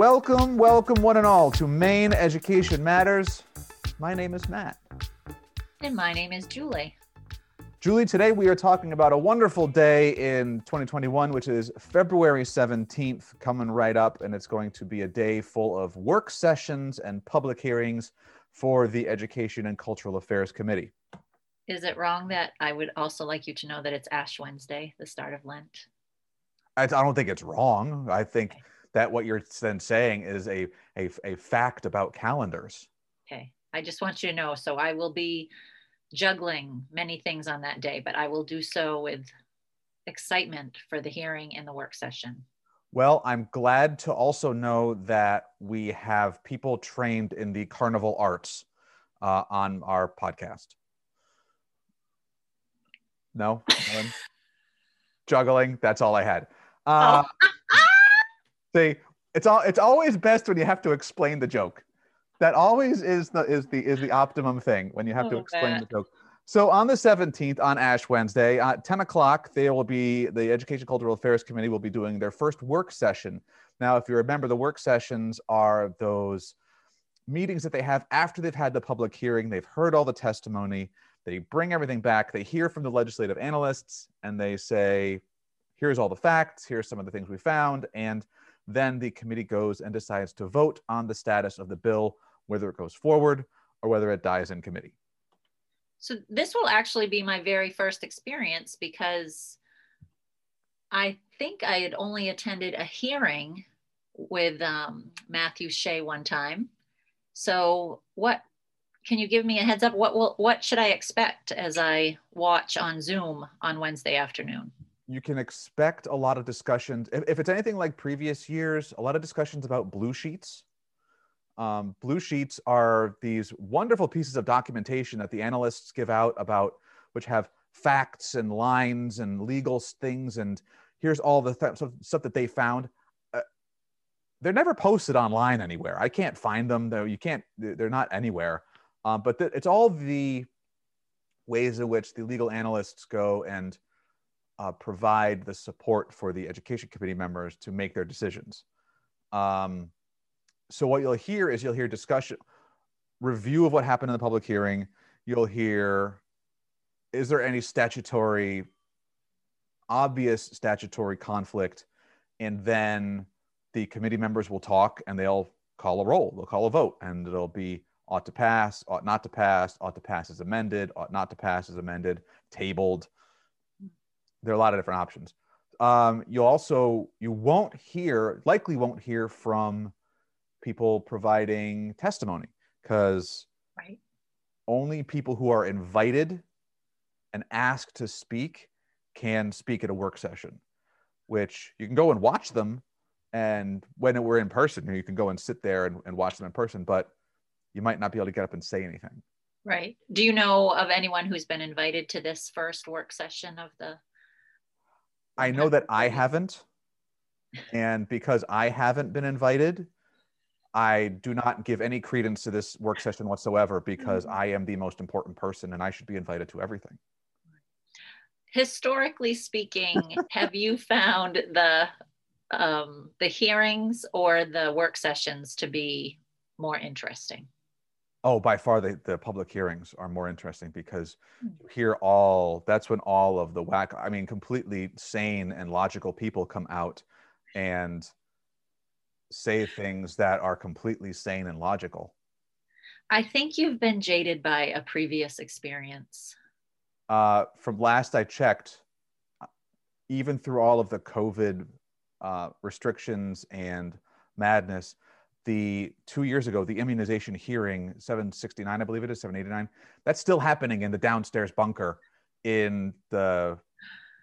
Welcome, welcome, one and all, to Maine Education Matters. My name is Matt. And my name is Julie. Julie, today we are talking about a wonderful day in 2021, which is February 17th, coming right up. And it's going to be a day full of work sessions and public hearings for the Education and Cultural Affairs Committee. Is it wrong that I would also like you to know that it's Ash Wednesday, the start of Lent? I, I don't think it's wrong. I think Okay. That what you're then saying is a, a, a fact about calendars. Okay. I just want you to know. So I will be juggling many things on that day, but I will do so with excitement for the hearing and the work session. Well, I'm glad to also know that we have people trained in the carnival arts uh, on our podcast. No, juggling. That's all I had. Uh, see, it's all. It's always best when you have to explain the joke. That always is the is the is the optimum thing when you have to explain Matt. the joke. So on the 17th, on Ash Wednesday, at 10 o'clock, they will be the Education Cultural Affairs Committee will be doing their first work session. Now, if you remember, the work sessions are those meetings that they have after they've had the public hearing, they've heard all the testimony, they bring everything back, they hear from the legislative analysts, and they say, here's all the facts, here's some of the things we found, and then the committee goes and decides to vote on the status of the bill, whether it goes forward or whether it dies in committee. So this will actually be my very first experience because I think I had only attended a hearing with um, Matthew Shea one time. So what can you give me a heads up? What will what should I expect as I watch on Zoom on Wednesday afternoon? You can expect a lot of discussions. If, if it's anything like previous years, a lot of discussions about blue sheets. Um, blue sheets are these wonderful pieces of documentation that the analysts give out about, which have facts and lines and legal things. And here's all the th- stuff- that they found. Uh, they're never posted online anywhere. I can't find them though. You can't, they're they're not anywhere. Um, but th- it's all the ways in which the legal analysts go and uh, provide the support for the education committee members to make their decisions. Um, so what you'll hear is you'll hear discussion, review of what happened in the public hearing. You'll hear, is there any statutory, obvious statutory conflict? And then the committee members will talk and they'll call a roll, they'll call a vote, and it'll be ought to pass, ought not to pass, ought to pass as amended, ought not to pass as amended, tabled there are a lot of different options. Um, you also you won't hear likely won't hear from people providing testimony because Right. only people who are invited and asked to speak can speak at a work session, which you can go and watch them. And when we're in person, you can go and sit there and, and watch them in person, but you might not be able to get up and say anything. Right. Do you know of anyone who's been invited to this first work session of the? I know that I haven't. And because I haven't been invited, I do not give any credence to this work session whatsoever because Mhm. I am the most important person and I should be invited to everything. historically speaking, have you found the um, the hearings or the work sessions to be more interesting? Oh, by far the, the public hearings are more interesting because Hmm. you hear all that's when all of the whack, I mean, completely sane and logical people come out and say things that are completely sane and logical. I think you've been jaded by a previous experience. uh, from last I checked, uh, even through all of the COVID uh, restrictions and madness, the two years ago, the immunization hearing, 769, I believe it is, 789, that's still happening in the downstairs bunker in the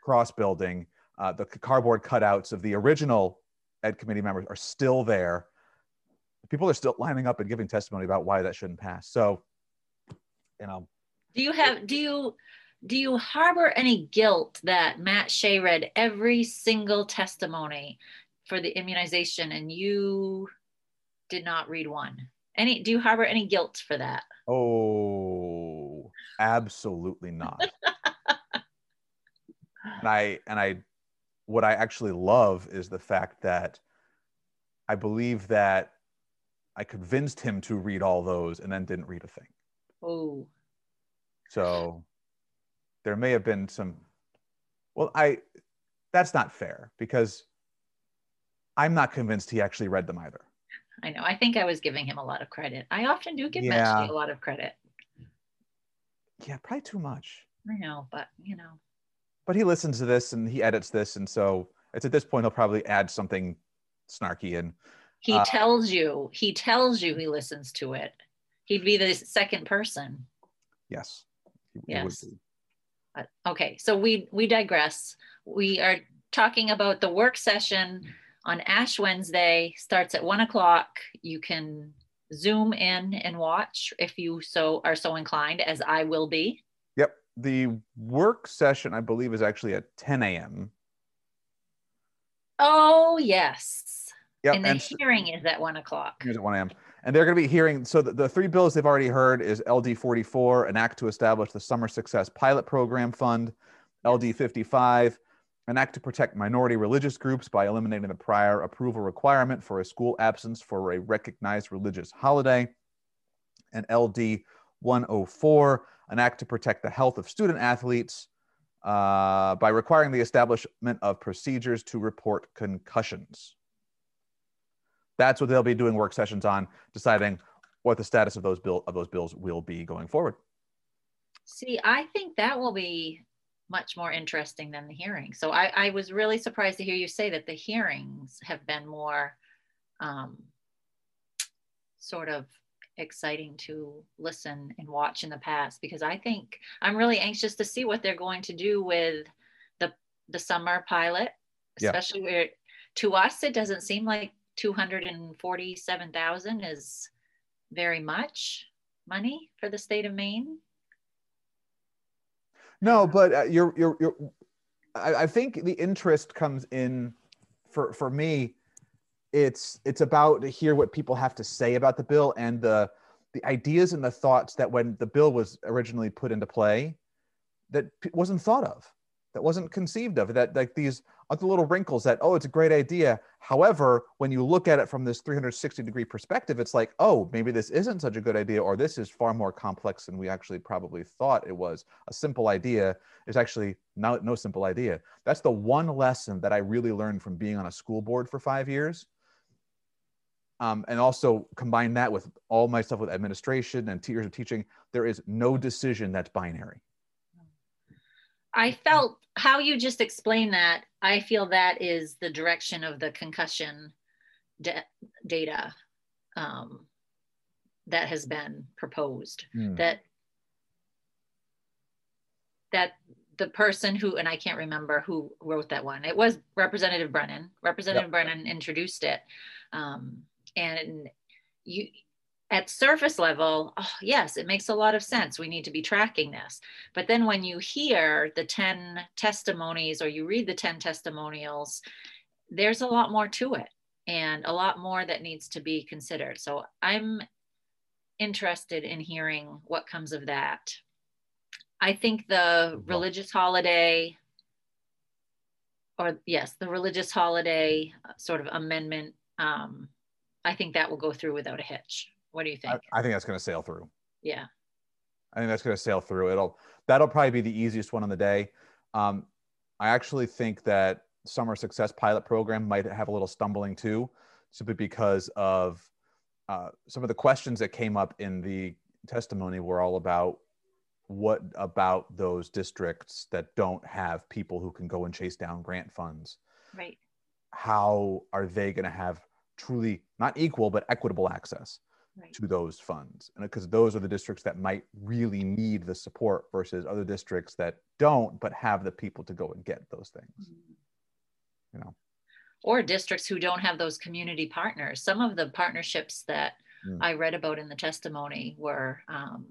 cross building. Uh, the cardboard cutouts of the original ed committee members are still there. People are still lining up and giving testimony about why that shouldn't pass. So, you know, Do you have do you do you harbor any guilt that Matt Shea read every single testimony for the immunization and you did not read one? Any do you harbor any guilt for that? Oh, absolutely not. and I and I what I actually love is the fact that I believe that I convinced him to read all those and then didn't read a thing. Oh. So there may have been some. Well, I. That's not fair because I'm not convinced he actually read them either. I know. I think I was giving him a lot of credit. I often do give Yeah. A lot of credit. Yeah, probably too much. I know, but you know, But he listens to this and he edits this, and so it's at this point he'll probably add something snarky and. he Uh, tells you, he tells you he listens to it. He'd be the second person. Yes. He- Yes. But, okay, so we we digress. We are talking about the work session on Ash Wednesday. Starts at one o'clock. You can zoom in and watch if you so are so inclined, as I will be. Yep. The work session, I believe, is actually at 10 a.m. Oh yes, Yep. and the and hearing is at one o'clock. Here's at 1 a.m. And they're going to be hearing. So the, the three bills they've already heard is LD 44, an act to establish the Summer Success Pilot Program Fund, LD 55, an act to protect minority religious groups by eliminating the prior approval requirement for a school absence for a recognized religious holiday, and LD 104, an act to protect the health of student athletes uh, by requiring the establishment of procedures to report concussions that's what they'll be doing work sessions on, deciding what the status of those bill of those bills will be going forward. See, I think that will be much more interesting than the hearing. So I, I was really surprised to hear you say that the hearings have been more um, sort of exciting to listen and watch in the past because I think I'm really anxious to see what they're going to do with the the summer pilot, Yeah. especially where to us it doesn't seem like 247,000 is very much money for the state of Maine. No, but uh, you're you're you're. I, I think the interest comes in for for me. It's it's about to hear what people have to say about the bill and the the ideas and the thoughts that when the bill was originally put into play, that wasn't thought of, that wasn't conceived of. That like these little wrinkles that oh it's a great idea. However, when you look at it from this 360 degree perspective, it's like oh maybe this isn't such a good idea or this is far more complex than we actually probably thought it was. A simple idea is actually no, no simple idea. That's the one lesson that I really learned from being on a school board for five years. Um, and also combine that with all my stuff with administration and years of teaching. There is no decision that's binary. I felt how you just explained that. I feel that is the direction of the concussion da- data um, that has been proposed. That that the person who and I can't remember who wrote that one. It was Representative Brennan. Representative Brennan introduced it, um, and you at surface level, oh, yes, it makes a lot of sense. We need to be tracking this. But then when you hear the 10 testimonies or you read the 10 testimonials, there's a lot more to it and a lot more that needs to be considered. So I'm interested in hearing what comes of that. I think the religious holiday, or yes, the religious holiday uh, sort of amendment, um, I think that will go through without a hitch. What do you think? I, I think that's going to sail through. yeah. I think that's going to sail through. It'll that'll probably be the easiest one on the day. Um, I actually think that summer success pilot program might have a little stumbling too, simply because of uh, some of the questions that came up in the testimony were all about what about those districts that don't have people who can go and chase down grant funds Right. how are they going to have truly not equal but equitable access Right. to those funds and because those are the districts that might really need the support versus other districts that don't but have the people to go and get those things you know or districts who don't have those community partners. Some of the partnerships that Mm. I read about in the testimony were, um,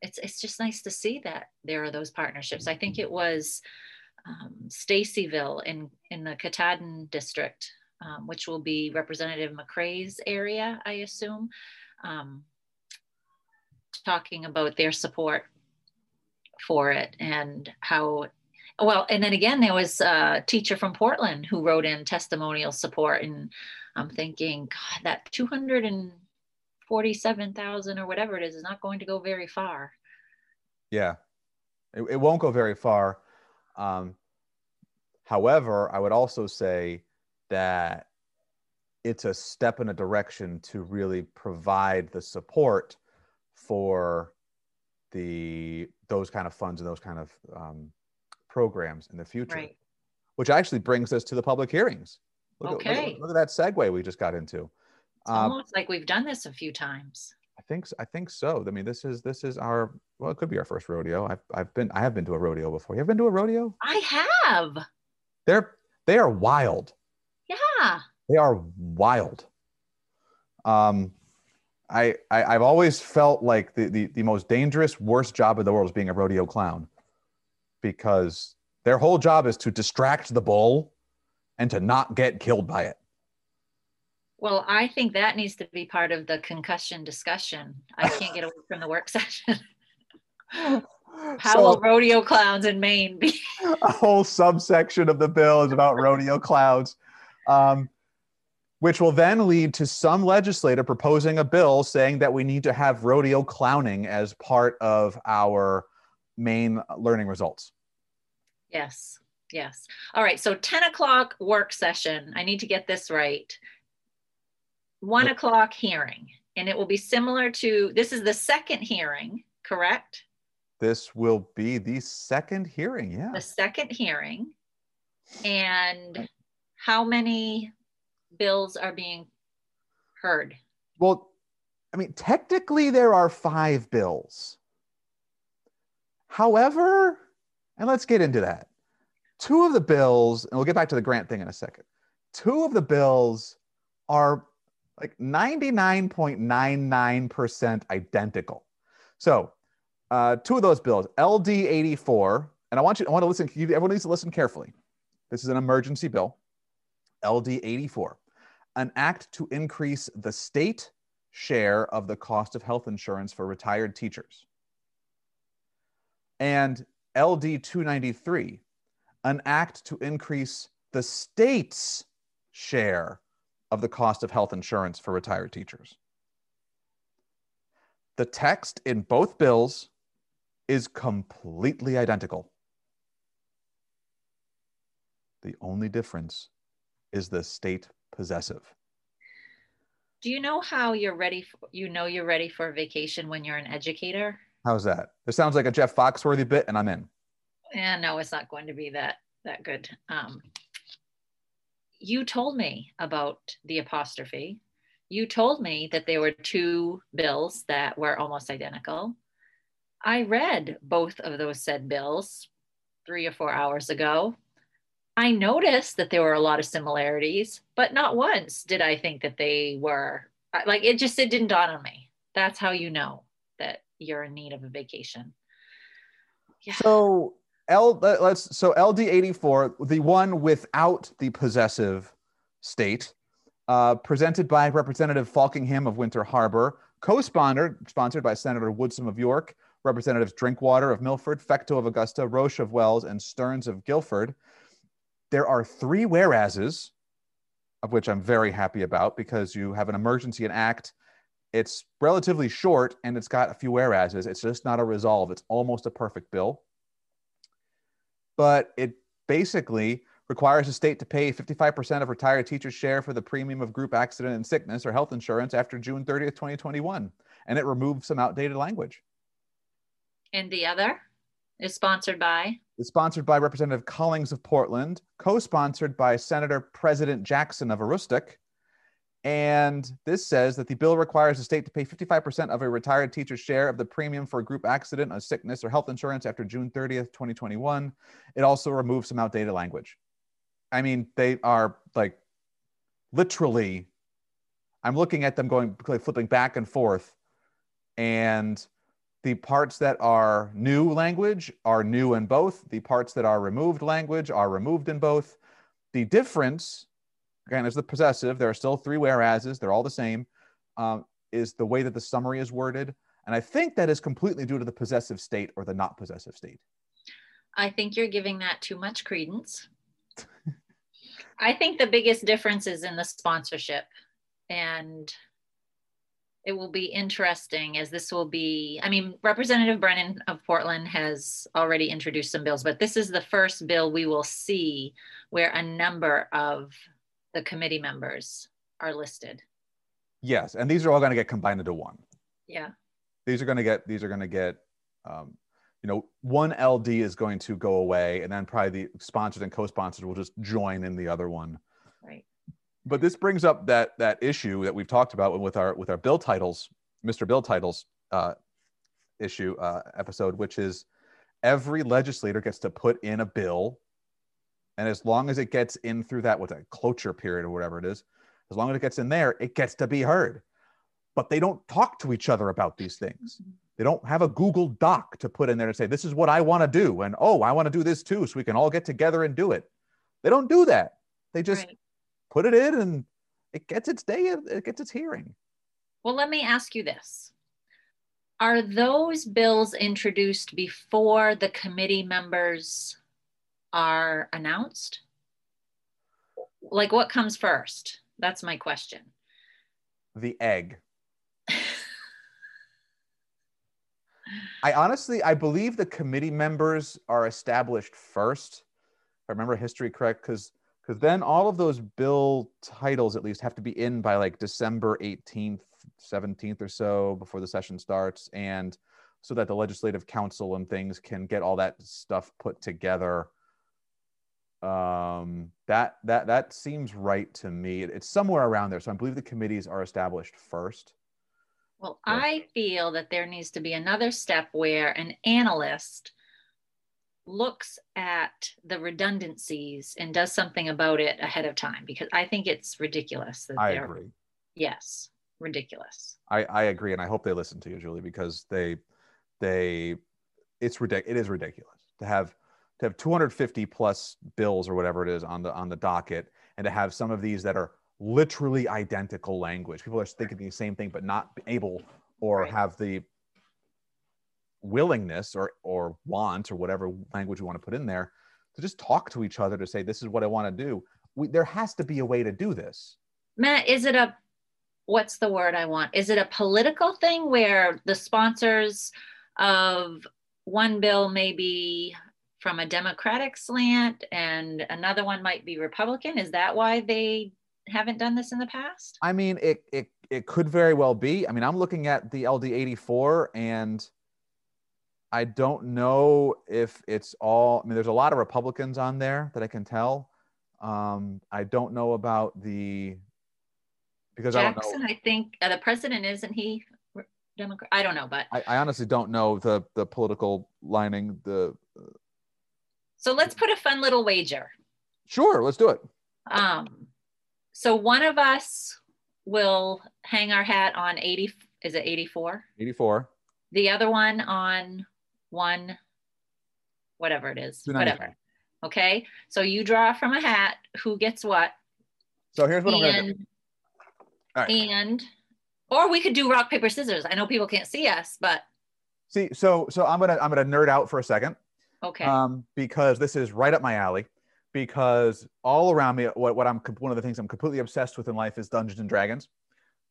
it's, it's just nice to see that there are those partnerships. I think it was um, Stacyville in, in the Katahdin district, um, which will be Representative McCrae's area, I assume, um, talking about their support for it and how Well, and then again, there was a teacher from Portland who wrote in testimonial support, and I'm thinking, God, that 247,000 or whatever it is is not going to go very far. Yeah, it, it won't go very far. Um, however, I would also say that it's a step in a direction to really provide the support for the those kind of funds and those kind of um, programs in the future. Right. Which actually brings us to the public hearings. Look Okay. At, look, look at that segue we just got into. It's Um, almost like we've done this a few times. I think i think so. I mean, this is this is our well, it could be our first rodeo. I've I've been I have been to a rodeo before. You ever been to a rodeo? I have. They're they are wild. Yeah. They are wild. Um, I, I I've always felt like the, the the most dangerous, worst job in the world is being a rodeo clown, because their whole job is to distract the bull, and to not get killed by it. Well, I think that needs to be part of the concussion discussion. I can't get away from the work session. How So- will rodeo clowns in Maine be? a whole subsection of the bill is about rodeo clowns, um, which will then lead to some legislator proposing a bill saying that we need to have rodeo clowning as part of our Maine learning results. Yes. Yes. All right. So 10 o'clock work session. I need to get this right. One o'clock hearing. And it will be similar to this is the second hearing, correct? This will be the second hearing. Yeah. The second hearing. And how many bills are being heard? Well, I mean, technically, there are five bills. However, and let's get into that. Two of the bills, and we'll get back to the grant thing in a second. Two of the bills are like 99.99% identical. So, uh, two of those bills, LD 84, and I want you, I want to listen, everyone needs to listen carefully. This is an emergency bill, LD 84, an act to increase the state share of the cost of health insurance for retired teachers. And LD 293, an act to increase the state's share of the cost of health insurance for retired teachers. The text in both bills is completely identical. The only difference is the state possessive. Do you know how you're ready? For, you know you're ready for a vacation when you're an educator? How's that? This sounds like a Jeff Foxworthy bit, and I'm in. Yeah, no, it's not going to be that that good. Um, you told me about the apostrophe. You told me that there were two bills that were almost identical. I read both of those said bills three or four hours ago. I noticed that there were a lot of similarities, but not once did I think that they were like it just it didn't dawn on me. That's how you know that you're in need of a vacation. Yeah. So L let- let's so LD 84, the one without the possessive state, uh, presented by Representative Falkingham of Winter Harbor, co-sponsored sponsored by Senator Woodsome of York, Representatives Drinkwater of Milford, Fecteau of Augusta, Roche of Wells, and Stearns of Guilford. There are three whereases, of which I'm very happy about because you have an emergency and act. It's relatively short and it's got a few whereases. It's just not a resolve. It's almost a perfect bill but it basically requires the state to pay 55% of retired teachers' share for the premium of group accident and sickness or health insurance after June 30th, 2021. And it removes some outdated language. And the other is sponsored by It's sponsored by Representative Collings of Portland, co sponsored by Senator President Jackson of Aroostook. And this says that the bill requires the state to pay 55% of a retired teacher's share of the premium for a group accident, a sickness, or health insurance after June 30th, 2021. It also removes some outdated language. I mean, they are like literally, I'm looking at them going, flipping back and forth. And the parts that are new language are new in both. The parts that are removed language are removed in both. The difference, again, is the possessive. There are still three whereases, they're all the same, um, is the way that the summary is worded. And I think that is completely due to the possessive state or the not possessive state. I think you're giving that too much credence. I think the biggest difference is in the sponsorship. And it will be interesting as this will be, I mean, Representative Brennan of Portland has already introduced some bills, but this is the first bill we will see where a number of the committee members are listed. Yes, and these are all going to get combined into one. Yeah. These are going to get, these are going to get, um, you know, one LD is going to go away, and then probably the sponsors and co-sponsors will just join in the other one. But this brings up that that issue that we've talked about with our with our bill titles, Mr. Bill titles uh, issue uh, episode, which is every legislator gets to put in a bill, and as long as it gets in through that with a cloture period or whatever it is, as long as it gets in there, it gets to be heard. But they don't talk to each other about these things. They don't have a Google Doc to put in there to say, this is what I want to do. And oh, I want to do this too. So we can all get together and do it. They don't do that. They just right put it in and it gets its day, it gets its hearing. Well, let me ask you this. Are those bills introduced before the committee members are announced? Like what comes first? That's my question. The egg. I honestly, I believe the committee members are established first. If I remember history correct, because because then all of those bill titles at least have to be in by like December 18th, 17th or so before the session starts, and so that the legislative council and things can get all that stuff put together. Um, that that that seems right to me. It's somewhere around there. So I believe the committees are established first. Well, I feel that there needs to be another step where an analyst looks at the redundancies and does something about it ahead of time because I think it's ridiculous that I agree. Yes, ridiculous. I, I agree, and I hope they listen to you, Julie, because they they it's ridiculous. It is ridiculous to have to have 250 plus bills or whatever it is on the on the docket, and to have some of these that are literally identical language. People are thinking the same thing, but not able or right. have the willingness or or want or whatever language we want to put in there to just talk to each other to say this is what I want to do. We, there has to be a way to do this. Matt, is it a what's the word I want? Is it a political thing where the sponsors of one bill may be from a Democratic slant and another one might be Republican? Is that why they haven't done this in the past? I mean, it it it could very well be. I mean, I'm looking at the LD 84 and I don't know if it's all. I mean, there's a lot of Republicans on there that I can tell. Um, I don't know about the because Jackson. I, I think uh, the president isn't he Democrat? I don't know, but I, I, honestly don't know the the political lining. The uh, so let's put a fun little wager. Sure, let's do it. Um, so one of us will hang our hat on 80. Is it 84? 84. The other one on one, whatever it is, whatever. Okay. So you draw from a hat who gets what. So here's what and, I'm going to do. All right. And, or we could do rock, paper, scissors. I know people can't see us, but. See, so, so I'm going to, I'm going to nerd out for a second. Okay. Um, because this is right up my alley because all around me, what, what I'm, one of the things I'm completely obsessed with in life is Dungeons and Dragons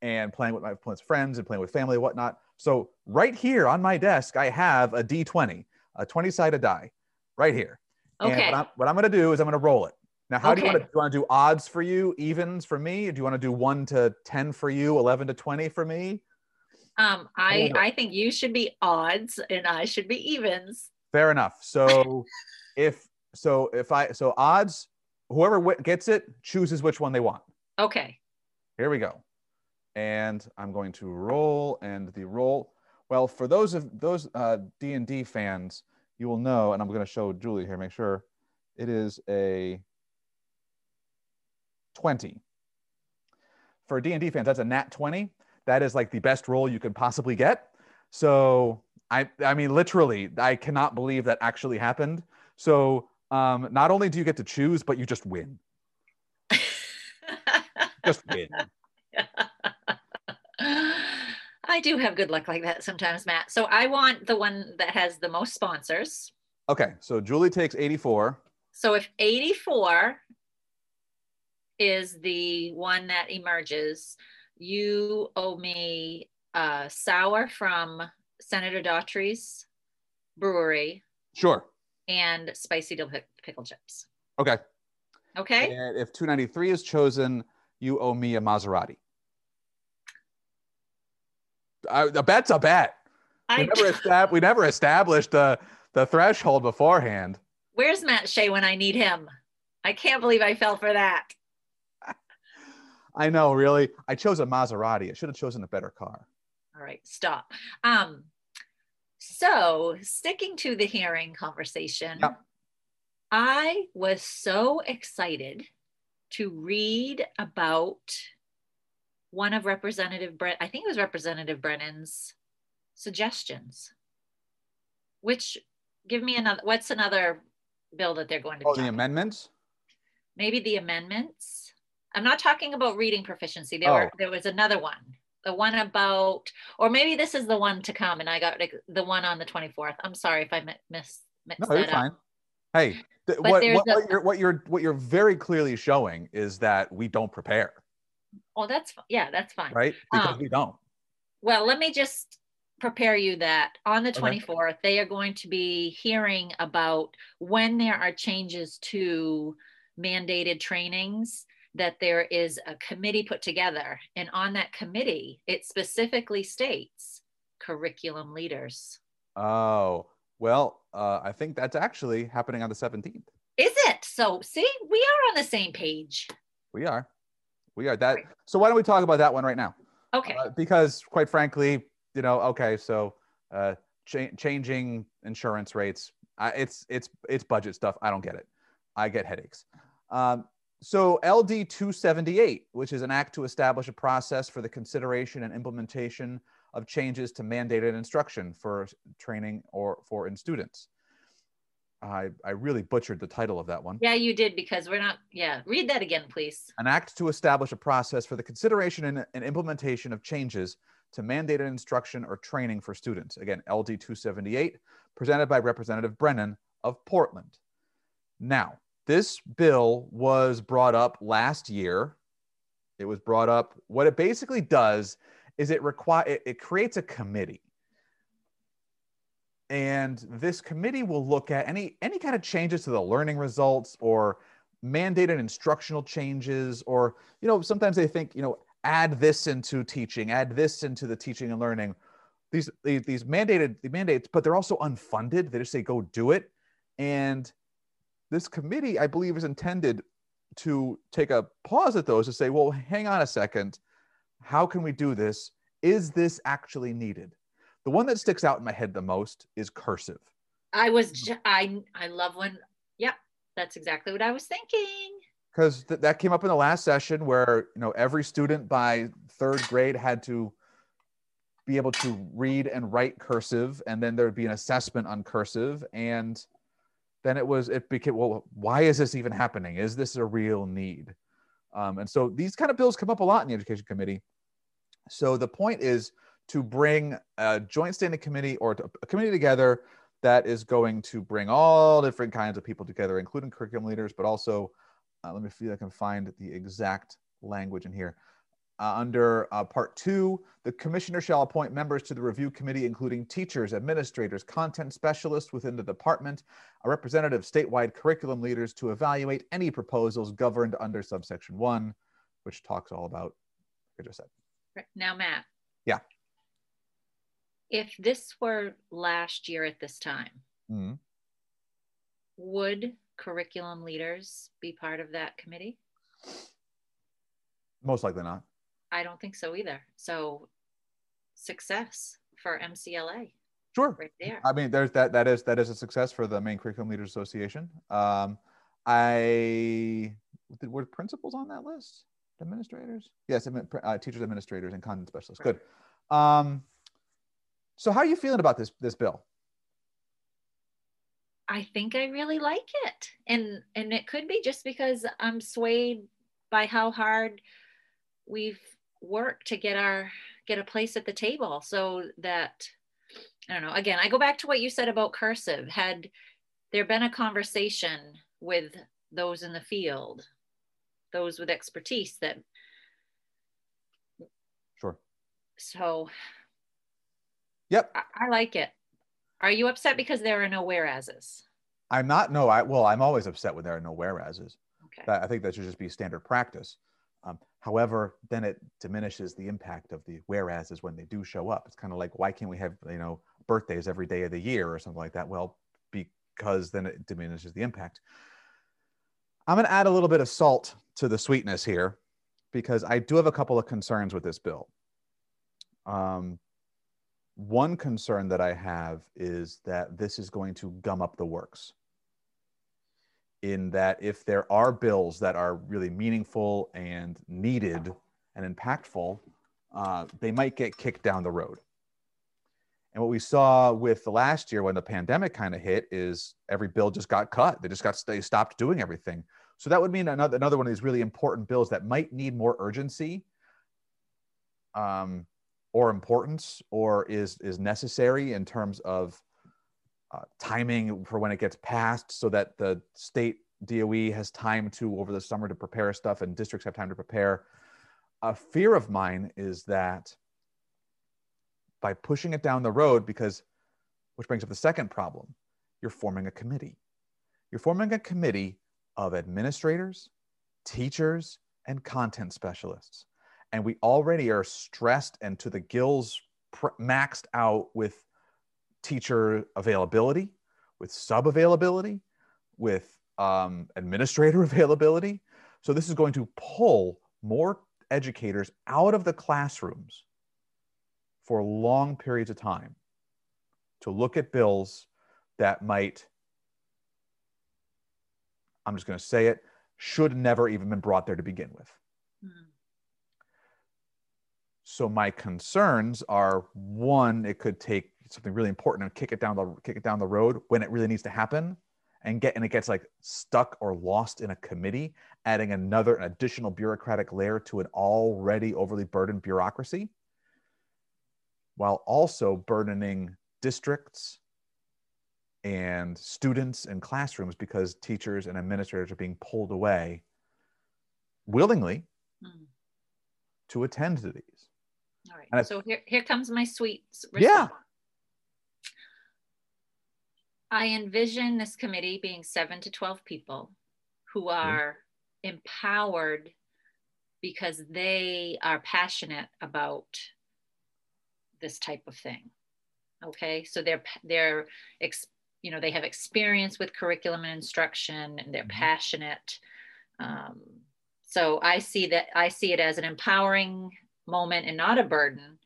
and playing with my friends and playing with family and whatnot. So right here on my desk, I have a D20, a 20 sided die right here. Okay. And what I'm, what I'm going to do is I'm going to roll it. Now, how okay. do you want to do? You want to do odds for you, evens for me? Do you want to do one to 10 for you, 11 to 20 for me? Um, I, I think you should be odds and I should be evens. Fair enough. So if, so if I, so odds, whoever gets it chooses which one they want. Okay. Here we go and I'm going to roll and the roll. Well, for those of those uh, D&D fans, you will know, and I'm going to show Julie here, make sure it is a 20. For D&D fans, that's a nat 20. That is like the best roll you could possibly get. So I, I mean, literally, I cannot believe that actually happened. So um, not only do you get to choose, but you just win. just win. I do have good luck like that sometimes, Matt. So I want the one that has the most sponsors. Okay, so Julie takes 84. So if 84 is the one that emerges, you owe me uh, sour from Senator Daughtry's brewery Sure. and spicy dill pick- pickle chips. Okay. Okay. And if 293 is chosen, you owe me a Maserati. I, a bet's a bet. We I, never, estab- we never established the, the threshold beforehand. where's Matt Shea when I need him? I can't believe I fell for that. I know, really. I chose a Maserati. I should have chosen a better car. All right, stop. Um, so sticking to the hearing conversation, Yep. I was so excited to read about one of Representative Brett, I think it was Representative Brennan's suggestions. Which give me another what's another bill that they're going to Oh, the amendments? maybe the amendments. I'm not talking about reading proficiency. There Oh. were there was another one. The one about, or maybe this is the one to come, and I got like, the one on the 24th. I'm sorry if I mi- miss mixed No, you're that up. fine. Hey, th- what, what, a- what, you're, what you're what you're very clearly showing is that we don't prepare, Oh, that's yeah, that's fine. right? Because Um, we don't. Well, let me just prepare you that on the Okay. 24th, they are going to be hearing about when there are changes to mandated trainings, that there is a committee put together. And on that committee, it specifically states curriculum leaders. Oh, well, uh, I think that's actually happening on the 17th. Is it? So, see, we are on the same page. We are. We are that. Great. So why don't we talk about that one right now? Okay. Uh, because quite frankly, you know, okay, so uh, cha- changing insurance rates, I, it's it's it's budget stuff. I don't get it. I get headaches. Um, so LD 278, which is an act to establish a process for the consideration and implementation of changes to mandated instruction for training or for in students. I, I really butchered the title of that one. yeah, you did because we're not, yeah, read that again, please. An act to establish a process for the consideration and, and implementation of changes to mandated instruction or training for students. Again, LD 278, presented by Representative Brennan of Portland. Now, this bill was brought up last year. It was brought up. What it basically does is it require it, it creates a committee. And this committee will look at any any kind of changes to the learning results or mandated instructional changes or you know sometimes they think you know add this into teaching add this into the teaching and learning. These these, these mandated the mandates but they're also unfunded. They just say go do it. And this committee i believe is intended to take a pause at those to say well hang on a second. How can we do this? Is this actually needed the one that sticks out in my head the most is cursive. I was, I, I love when, yep, that's exactly what I was thinking. because th- that came up in the last session where you know every student by third grade had to be able to read and write cursive and then there would be an assessment on cursive and then it was it became well why is this even happening? Is this a real need? Um, and so these kind of bills come up a lot in the education committee. So the point is to bring a joint standing committee or a committee together that is going to bring all different kinds of people together including curriculum leaders but also uh, let me see if I can find the exact language in here. Uh, under uh, part two, the commissioner shall appoint members to the review committee, including teachers, administrators, content specialists within the department, a representative statewide curriculum leaders to evaluate any proposals governed under subsection one, which talks all about, like I just said. Now, Matt. Yeah. If this were last year at this time, Mhm. would curriculum leaders be part of that committee? Most likely not. I don't think so either. So success for MCLA Sure. right there. I mean, there's that. That is that is a success for the Maine Curriculum Leaders Association. Um, I were principals on that list? Administrators? Yes, uh, teachers, administrators, and content specialists. Good. Um, so, how are you feeling about this this bill? I think I really like it. And and it could be just because I'm swayed by how hard we've worked to get our get a place at the table so that I don't know. Again, I go back to what you said about cursive. Had there been a conversation with those in the field, those with expertise that. Sure. So. Yep. I, I like it. Are you upset because there are no whereases? I'm not. No, I well, I'm always upset when there are no whereases. Okay. I think that should just be standard practice. Um, however, then it diminishes the impact of the whereases when they do show up. It's kind of like why can't we have you know birthdays every day of the year or something like that? Well, because then it diminishes the impact. I'm going to add a little bit of salt to the sweetness here because I do have a couple of concerns with this bill. Um, one concern that I have is that this is going to gum up the works. In that, if there are bills that are really meaningful and needed and impactful, uh, they might get kicked down the road. And what we saw with the last year when the pandemic kind of hit is every bill just got cut. They just got they stopped doing everything. So that would mean another another one of these really important bills that might need more urgency, um, or importance, or is is necessary in terms of uh, timing for when it gets passed, so that the state DOE has time to over the summer to prepare stuff and districts have time to prepare. A fear of mine is that by pushing it down the road because which brings up the second problem you're forming a committee you're forming a committee of administrators teachers and content specialists and we already are stressed and to the gills pr- maxed out with teacher availability with sub availability with um, administrator availability so this is going to pull more educators out of the classrooms for long periods of time to look at bills that might, I'm just going to say it, should never even been brought there to begin with. Mm. So my concerns are one, it could take something really important and kick it down the kick it down the road when it really needs to happen and get and it gets like stuck or lost in a committee adding another an additional bureaucratic layer to an already overly burdened bureaucracy while also burdening districts and students and classrooms because teachers and administrators are being pulled away willingly mm. to attend to these. All right. so here, here comes my sweet response. Yeah. I envision this committee being seven to 12 people who are mm. empowered because they are passionate about this type of thing okay so they're they're you know they have experience with curriculum and instruction and they're mm-hmm. passionate um, so i see that i see it as an empowering moment and not a burden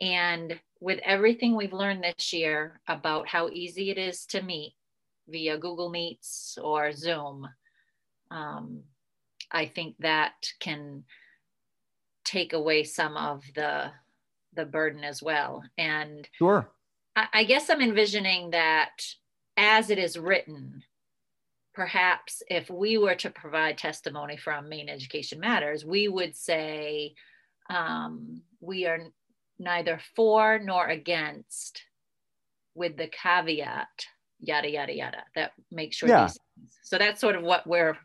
and with everything we've learned this year about how easy it is to meet via google meets or zoom um, i think that can take away some of the the burden as well. And sure. I, I guess I'm envisioning that as it is written, perhaps if we were to provide testimony from Maine Education Matters, we would say um, we are neither for nor against, with the caveat, yada yada yada. That makes sure. Yeah. so that's sort of what we're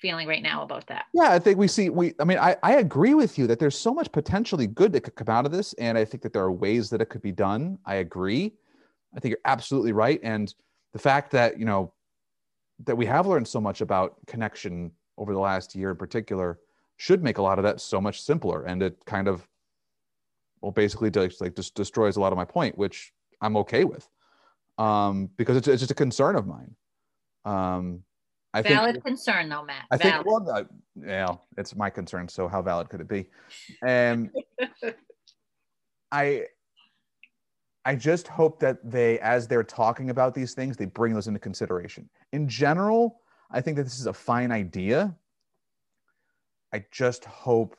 feeling right now about that. Yeah, I think we see we I mean I, I agree with you that there's so much potentially good that could come out of this. And I think that there are ways that it could be done. I agree. I think you're absolutely right. And the fact that, you know, that we have learned so much about connection over the last year in particular should make a lot of that so much simpler. And it kind of well basically just like just destroys a lot of my point, which I'm okay with. Um, because it's, it's just a concern of mine. Um, I valid think, concern though, Matt. I valid. think well, uh, yeah, it's my concern. So how valid could it be? And I, I just hope that they, as they're talking about these things, they bring those into consideration. In general, I think that this is a fine idea. I just hope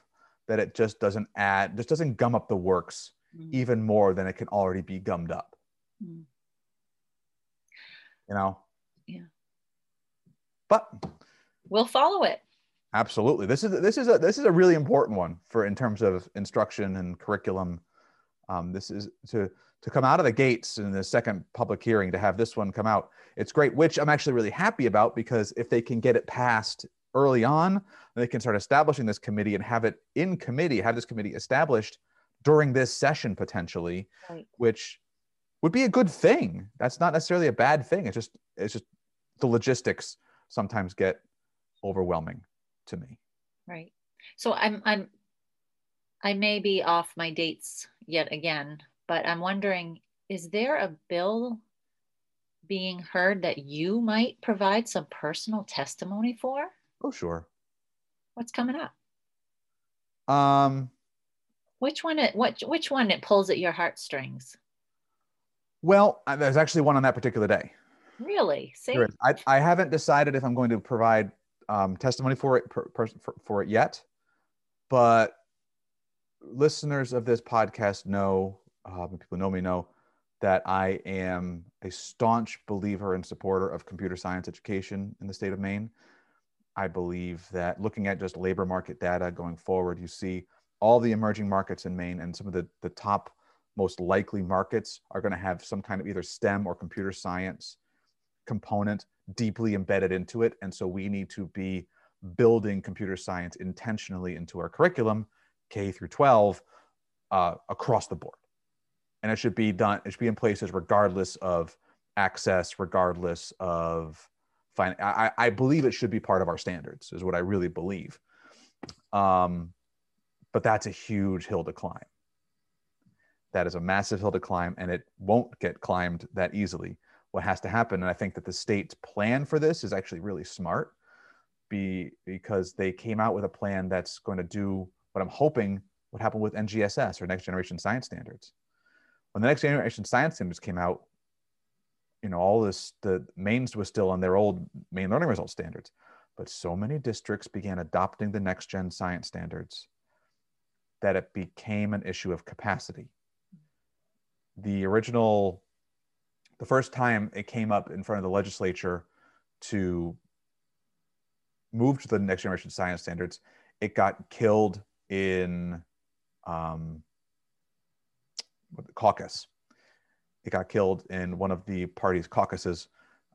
that it just doesn't add, just doesn't gum up the works mm. even more than it can already be gummed up. Mm. You know? Yeah but we'll follow it. Absolutely. This is this is a this is a really important one for in terms of instruction and curriculum Um, this is to to come out of the gates in the second public hearing to have this one come out. It's great, which I'm actually really happy about because if they can get it passed early on, they can start establishing this committee and have it in committee, have this committee established during this session potentially, right. which would be a good thing. That's not necessarily a bad thing. It's just it's just the logistics sometimes get overwhelming to me. Right. So I'm I'm I may be off my dates yet again, but I'm wondering is there a bill being heard that you might provide some personal testimony for? Oh, sure. What's coming up? Um which one it what which one it pulls at your heartstrings? Well, there's actually one on that particular day. Really? See? I, I haven't decided if I'm going to provide um, testimony for it per, per, for, for it yet, but listeners of this podcast know, uh, people know me know that I am a staunch believer and supporter of computer science education in the state of Maine. I believe that looking at just labor market data going forward, you see all the emerging markets in Maine and some of the, the top most likely markets are going to have some kind of either STEM or computer science component deeply embedded into it. And so we need to be building computer science intentionally into our curriculum, K through 12, uh, across the board. And it should be done, it should be in places regardless of access, regardless of I, I believe it should be part of our standards, is what I really believe. Um, but that's a huge hill to climb. That is a massive hill to climb, and it won't get climbed that easily what has to happen. And I think that the state's plan for this is actually really smart be, because they came out with a plan that's going to do what I'm hoping would happen with NGSS or Next Generation Science Standards. When the Next Generation Science Standards came out, you know, all this, the mains was still on their old Maine learning results standards, but so many districts began adopting the Next Gen Science Standards that it became an issue of capacity. The original the first time it came up in front of the legislature to move to the next generation science standards, it got killed in um, caucus. It got killed in one of the party's caucuses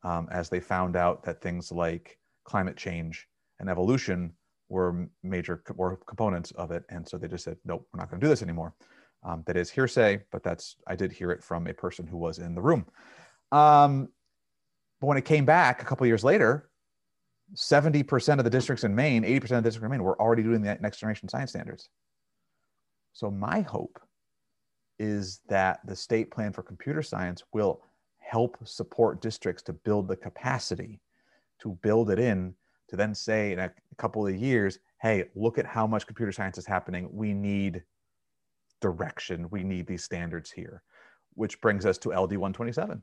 um, as they found out that things like climate change and evolution were major were components of it, and so they just said, "Nope, we're not going to do this anymore." Um, that is hearsay, but that's I did hear it from a person who was in the room. Um, but when it came back a couple years later, 70% of the districts in Maine, 80% of the districts in Maine were already doing the next generation science standards. So my hope is that the state plan for computer science will help support districts to build the capacity to build it in to then say in a couple of years, hey, look at how much computer science is happening. We need direction. We need these standards here, which brings us to LD 127.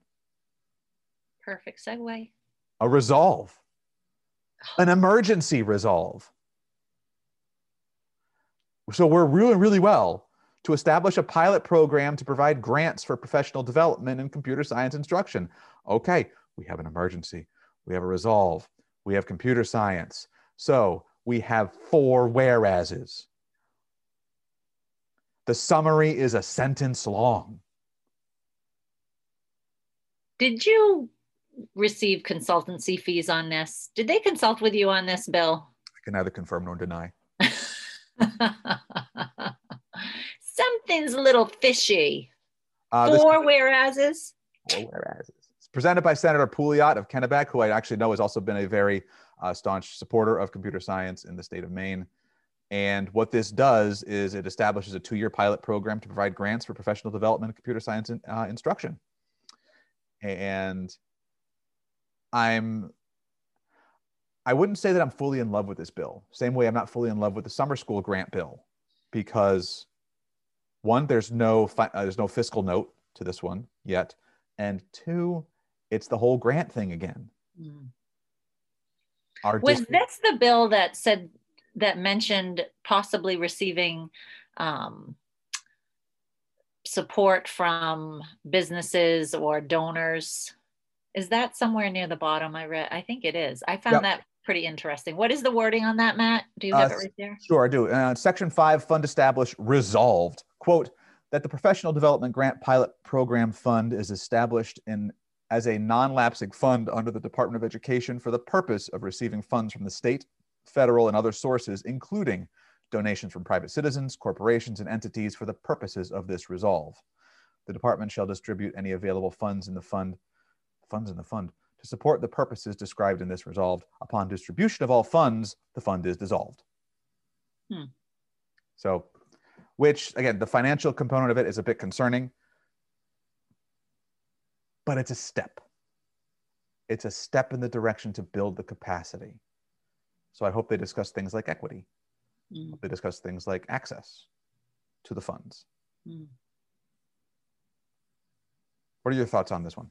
Perfect segue. A resolve, oh. an emergency resolve. So we're really, really well to establish a pilot program to provide grants for professional development in computer science instruction. Okay, we have an emergency, we have a resolve, we have computer science. So we have four whereases. The summary is a sentence long. Did you receive consultancy fees on this. Did they consult with you on this, Bill? I can neither confirm nor deny. Something's a little fishy. Uh, Four this, whereases. Four whereases. It's presented by Senator Pouliot of Kennebec, who I actually know has also been a very uh, staunch supporter of computer science in the state of Maine. And what this does is it establishes a two-year pilot program to provide grants for professional development in computer science in, uh, instruction. And I'm I wouldn't say that I'm fully in love with this bill. Same way I'm not fully in love with the summer school grant bill because one there's no fi- uh, there's no fiscal note to this one yet and two it's the whole grant thing again. Mm. Our was district- this the bill that said that mentioned possibly receiving um, support from businesses or donors is that somewhere near the bottom? I read. I think it is. I found yep. that pretty interesting. What is the wording on that, Matt? Do you have uh, it right there? Sure, I do. Uh, section five, fund established, resolved. Quote, that the Professional Development Grant Pilot Program Fund is established in as a non-lapsing fund under the Department of Education for the purpose of receiving funds from the state, federal, and other sources, including donations from private citizens, corporations, and entities for the purposes of this resolve. The department shall distribute any available funds in the fund, funds in the fund, to support the purposes described in this resolve. Upon distribution of all funds, the fund is dissolved. Hmm. So, which again, the financial component of it is a bit concerning but it's a step. It's a step in the direction to build the capacity. So I hope they discuss things like equity. Mm. They discuss things like access to the funds. Mm. What are your thoughts on this one?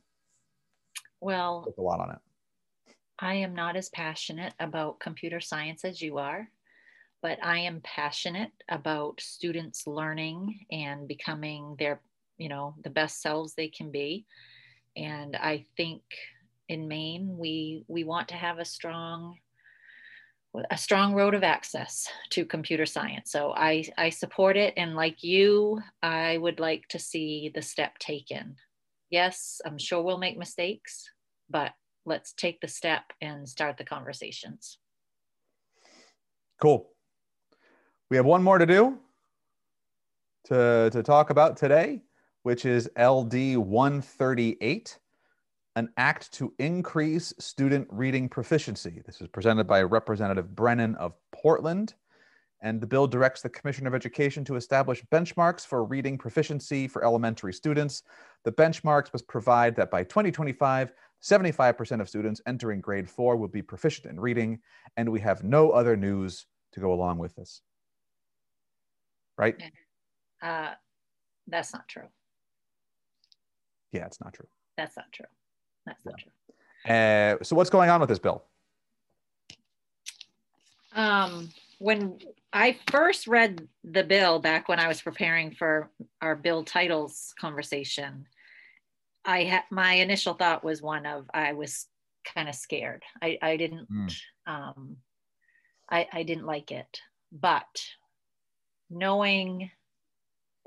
Well, There's a lot on it. I am not as passionate about computer science as you are, but I am passionate about students learning and becoming their, you know, the best selves they can be and I think in Maine we we want to have a strong a strong road of access to computer science. So I I support it and like you I would like to see the step taken. Yes, I'm sure we'll make mistakes, but let's take the step and start the conversations. Cool. We have one more to do to, to talk about today which is LD 138, an act to increase student reading proficiency. This is presented by Representative Brennan of Portland. And the bill directs the Commissioner of Education to establish benchmarks for reading proficiency for elementary students. The benchmarks must provide that by 2025, 75% of students entering grade four will be proficient in reading, and we have no other news to go along with this. Right? Uh, that's not true. Yeah, it's not true. That's not true. That's not true. Uh, so what's going on with this bill? Um, when I first read the bill back when I was preparing for our bill titles conversation, I had my initial thought was one of I was kind of scared. I, I didn't mm. um, I, I didn't like it, but knowing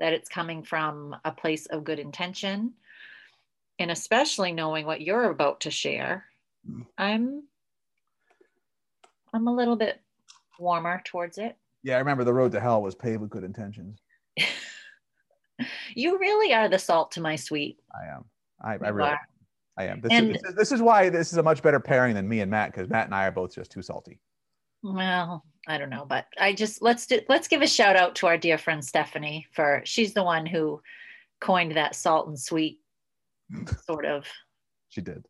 that it's coming from a place of good intention and especially knowing what you're about to share mm. i'm i'm a little bit warmer towards it. Yeah i remember the road to hell was paved with good intentions. You really are the salt to my sweet. I am. I, I really are. i am. This, and, is, this, is, this is why this is a much better pairing than me and matt because matt and i are both just too salty well i don't know but i just let's do let's give a shout out to our dear friend stephanie for she's the one who coined that salt and sweet sort of. she did.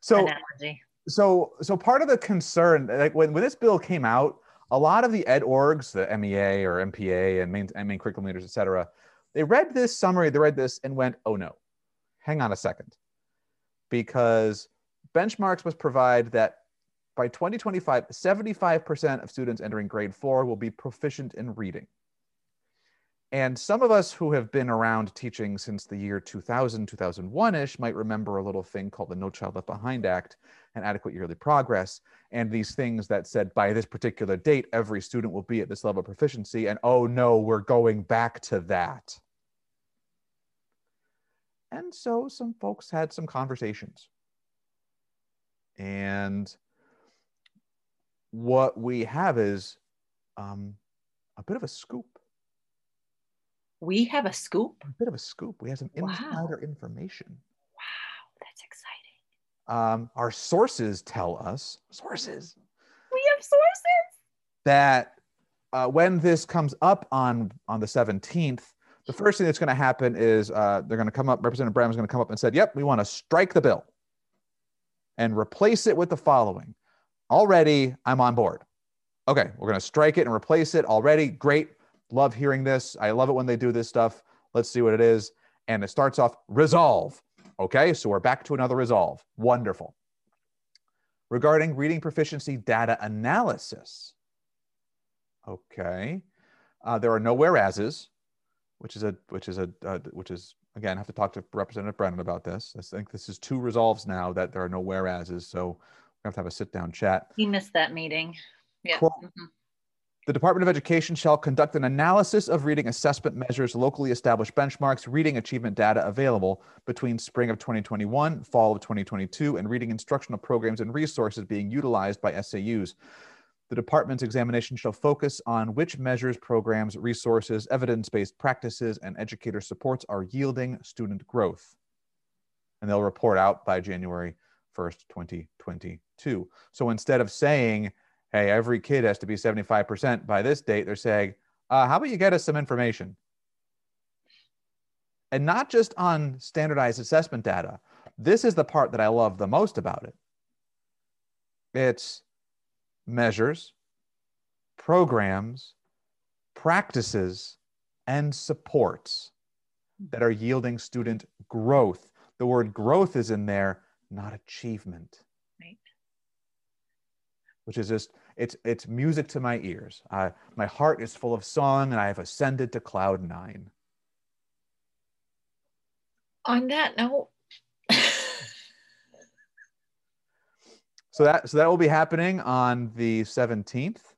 So analogy. So so part of the concern, like when, when this bill came out, a lot of the ed orgs, the MEA or MPA and Maine, and Maine curriculum leaders, et cetera, they read this summary, they read this and went, oh no, hang on a second. Because benchmarks must provide that by 2025, 75% of students entering grade four will be proficient in reading. And some of us who have been around teaching since the year 2000, 2001 ish might remember a little thing called the No Child Left Behind Act and adequate yearly progress. And these things that said by this particular date, every student will be at this level of proficiency. And oh no, we're going back to that. And so some folks had some conversations. And what we have is um, a bit of a scoop we have a scoop. A bit of a scoop. We have some insider wow. information. Wow, that's exciting. Um, our sources tell us sources. We have sources that uh, when this comes up on on the seventeenth, the first thing that's going to happen is uh, they're going to come up. Representative is going to come up and said, "Yep, we want to strike the bill and replace it with the following." Already, I'm on board. Okay, we're going to strike it and replace it. Already, great Love hearing this. I love it when they do this stuff. Let's see what it is. And it starts off resolve. Okay, so we're back to another resolve. Wonderful. Regarding reading proficiency data analysis. Okay, uh, there are no whereases, which is a which is a uh, which is again I have to talk to Representative Brennan about this. I think this is two resolves now that there are no whereases, so have to have a sit down chat. He missed that meeting. Yeah. Cool. Mm-hmm. The Department of Education shall conduct an analysis of reading assessment measures, locally established benchmarks, reading achievement data available between spring of 2021, fall of 2022, and reading instructional programs and resources being utilized by SAUs. The department's examination shall focus on which measures, programs, resources, evidence based practices, and educator supports are yielding student growth. And they'll report out by January 1st, 2022. So instead of saying, hey, every kid has to be 75% by this date, they're saying, uh, how about you get us some information? And not just on standardized assessment data. This is the part that I love the most about it. It's measures, programs, practices, and supports that are yielding student growth. The word growth is in there, not achievement. Right. Which is just it's it's music to my ears. I, my heart is full of song, and I have ascended to cloud nine. On that note, so that so that will be happening on the seventeenth.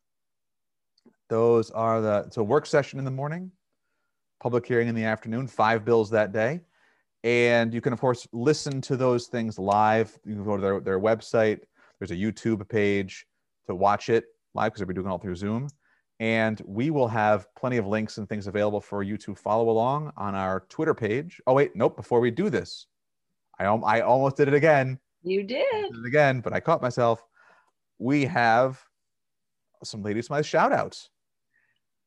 Those are the it's a work session in the morning, public hearing in the afternoon. Five bills that day, and you can of course listen to those things live. You can go to their their website. There's a YouTube page to watch it live because we're doing it all through Zoom. And we will have plenty of links and things available for you to follow along on our Twitter page. Oh, wait, nope. Before we do this, I, I almost did it again. You did. did again, but I caught myself. We have some Lady Smythe shout outs.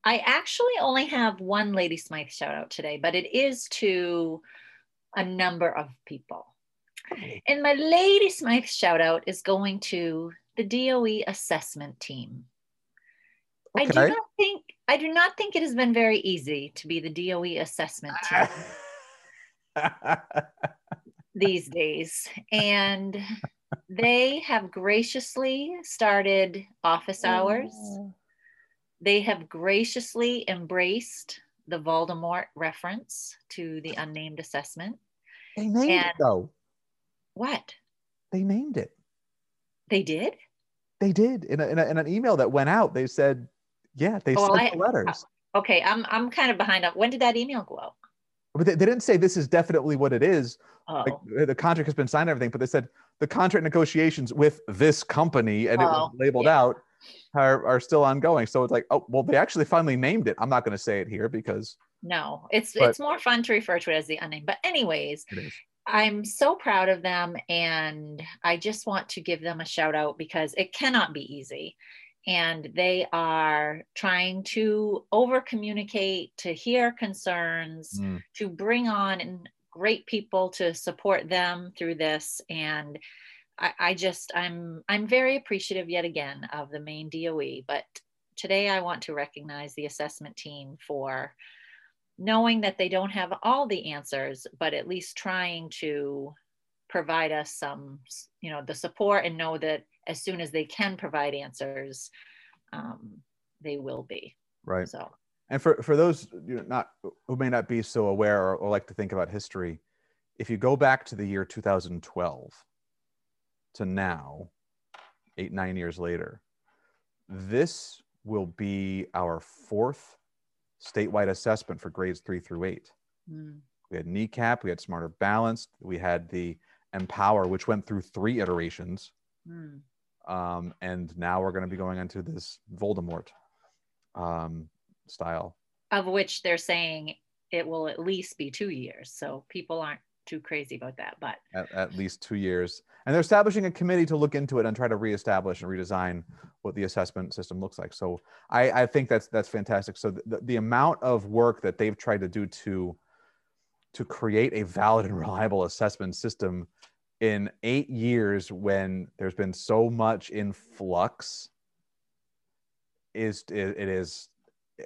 I actually only have one Lady Smythe shout out today, but it is to a number of people. And my Lady Smythe shout out is going to the DOE assessment team. Okay. I do not think I do not think it has been very easy to be the DOE assessment team these days. And they have graciously started office hours. Oh. They have graciously embraced the Voldemort reference to the unnamed assessment. They named and it though. What? They named it. They did? They did in, a, in, a, in an email that went out. They said, yeah, they oh, sent I, the letters. Uh, okay, I'm I'm kind of behind up. When did that email go out? But they, they didn't say this is definitely what it is. Oh. Like, the contract has been signed, and everything. But they said the contract negotiations with this company, and oh, it was oh, labeled yeah. out, are are still ongoing. So it's like, oh, well, they actually finally named it. I'm not going to say it here because no, it's but, it's more fun to refer to it as the unnamed. But anyways, I'm so proud of them and I just want to give them a shout out because it cannot be easy. And they are trying to over communicate, to hear concerns, mm. to bring on great people to support them through this. And I, I just, I'm, I'm very appreciative yet again of the Maine DOE. But today I want to recognize the assessment team for knowing that they don't have all the answers, but at least trying to provide us some, you know, the support and know that as soon as they can provide answers, um, they will be. Right. So, and for, for those you know, not who may not be so aware or, or like to think about history, if you go back to the year 2012 to now, eight, nine years later, this will be our fourth statewide assessment for grades three through eight. Mm. We had NECAP, we had Smarter Balanced, we had the Empower, which went through three iterations. Mm. Um, and now we're going to be going into this Voldemort um, style. Of which they're saying it will at least be two years. So people aren't too crazy about that, but at, at, least two years. And they're establishing a committee to look into it and try to reestablish and redesign what the assessment system looks like. So I, I think that's that's fantastic. So the, the amount of work that they've tried to do to to create a valid and reliable assessment system in eight years when there's been so much in flux is it, it is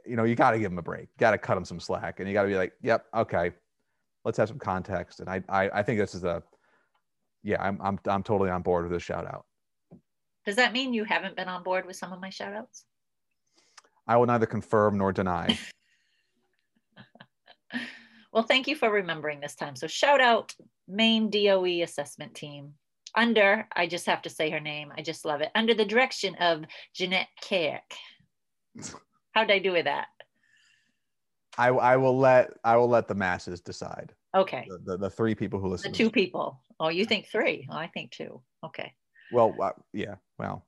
you know you got to give them a break got to cut them some slack and you got to be like yep okay let's have some context. And I, I, I think this is a, yeah, I'm, I'm, I'm totally on board with this shout out. Does that mean you haven't been on board with some of my shout outs? I will neither confirm nor deny. well, thank you for remembering this time. So shout out Maine DOE assessment team under, I just have to say her name. I just love it. Under the direction of Janette Kirk. How'd I do with that? I, I will let I will let the masses decide. Okay. The, the, the three people who listen. to two people. Oh, you think three? Oh, I think two. Okay. Well, uh, yeah. Well,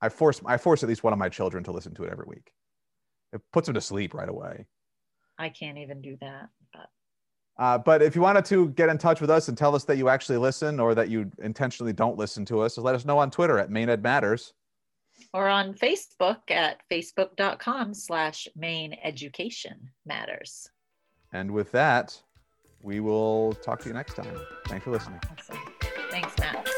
I force I force at least one of my children to listen to it every week. It puts them to sleep right away. I can't even do that. But Uh, but if you wanted to get in touch with us and tell us that you actually listen or that you intentionally don't listen to us, let us know on Twitter at Maine Ed Matters. Or on Facebook at facebook.com slash maine education matters. And with that, we will talk to you next time. Thanks for listening. Awesome. Thanks, Matt.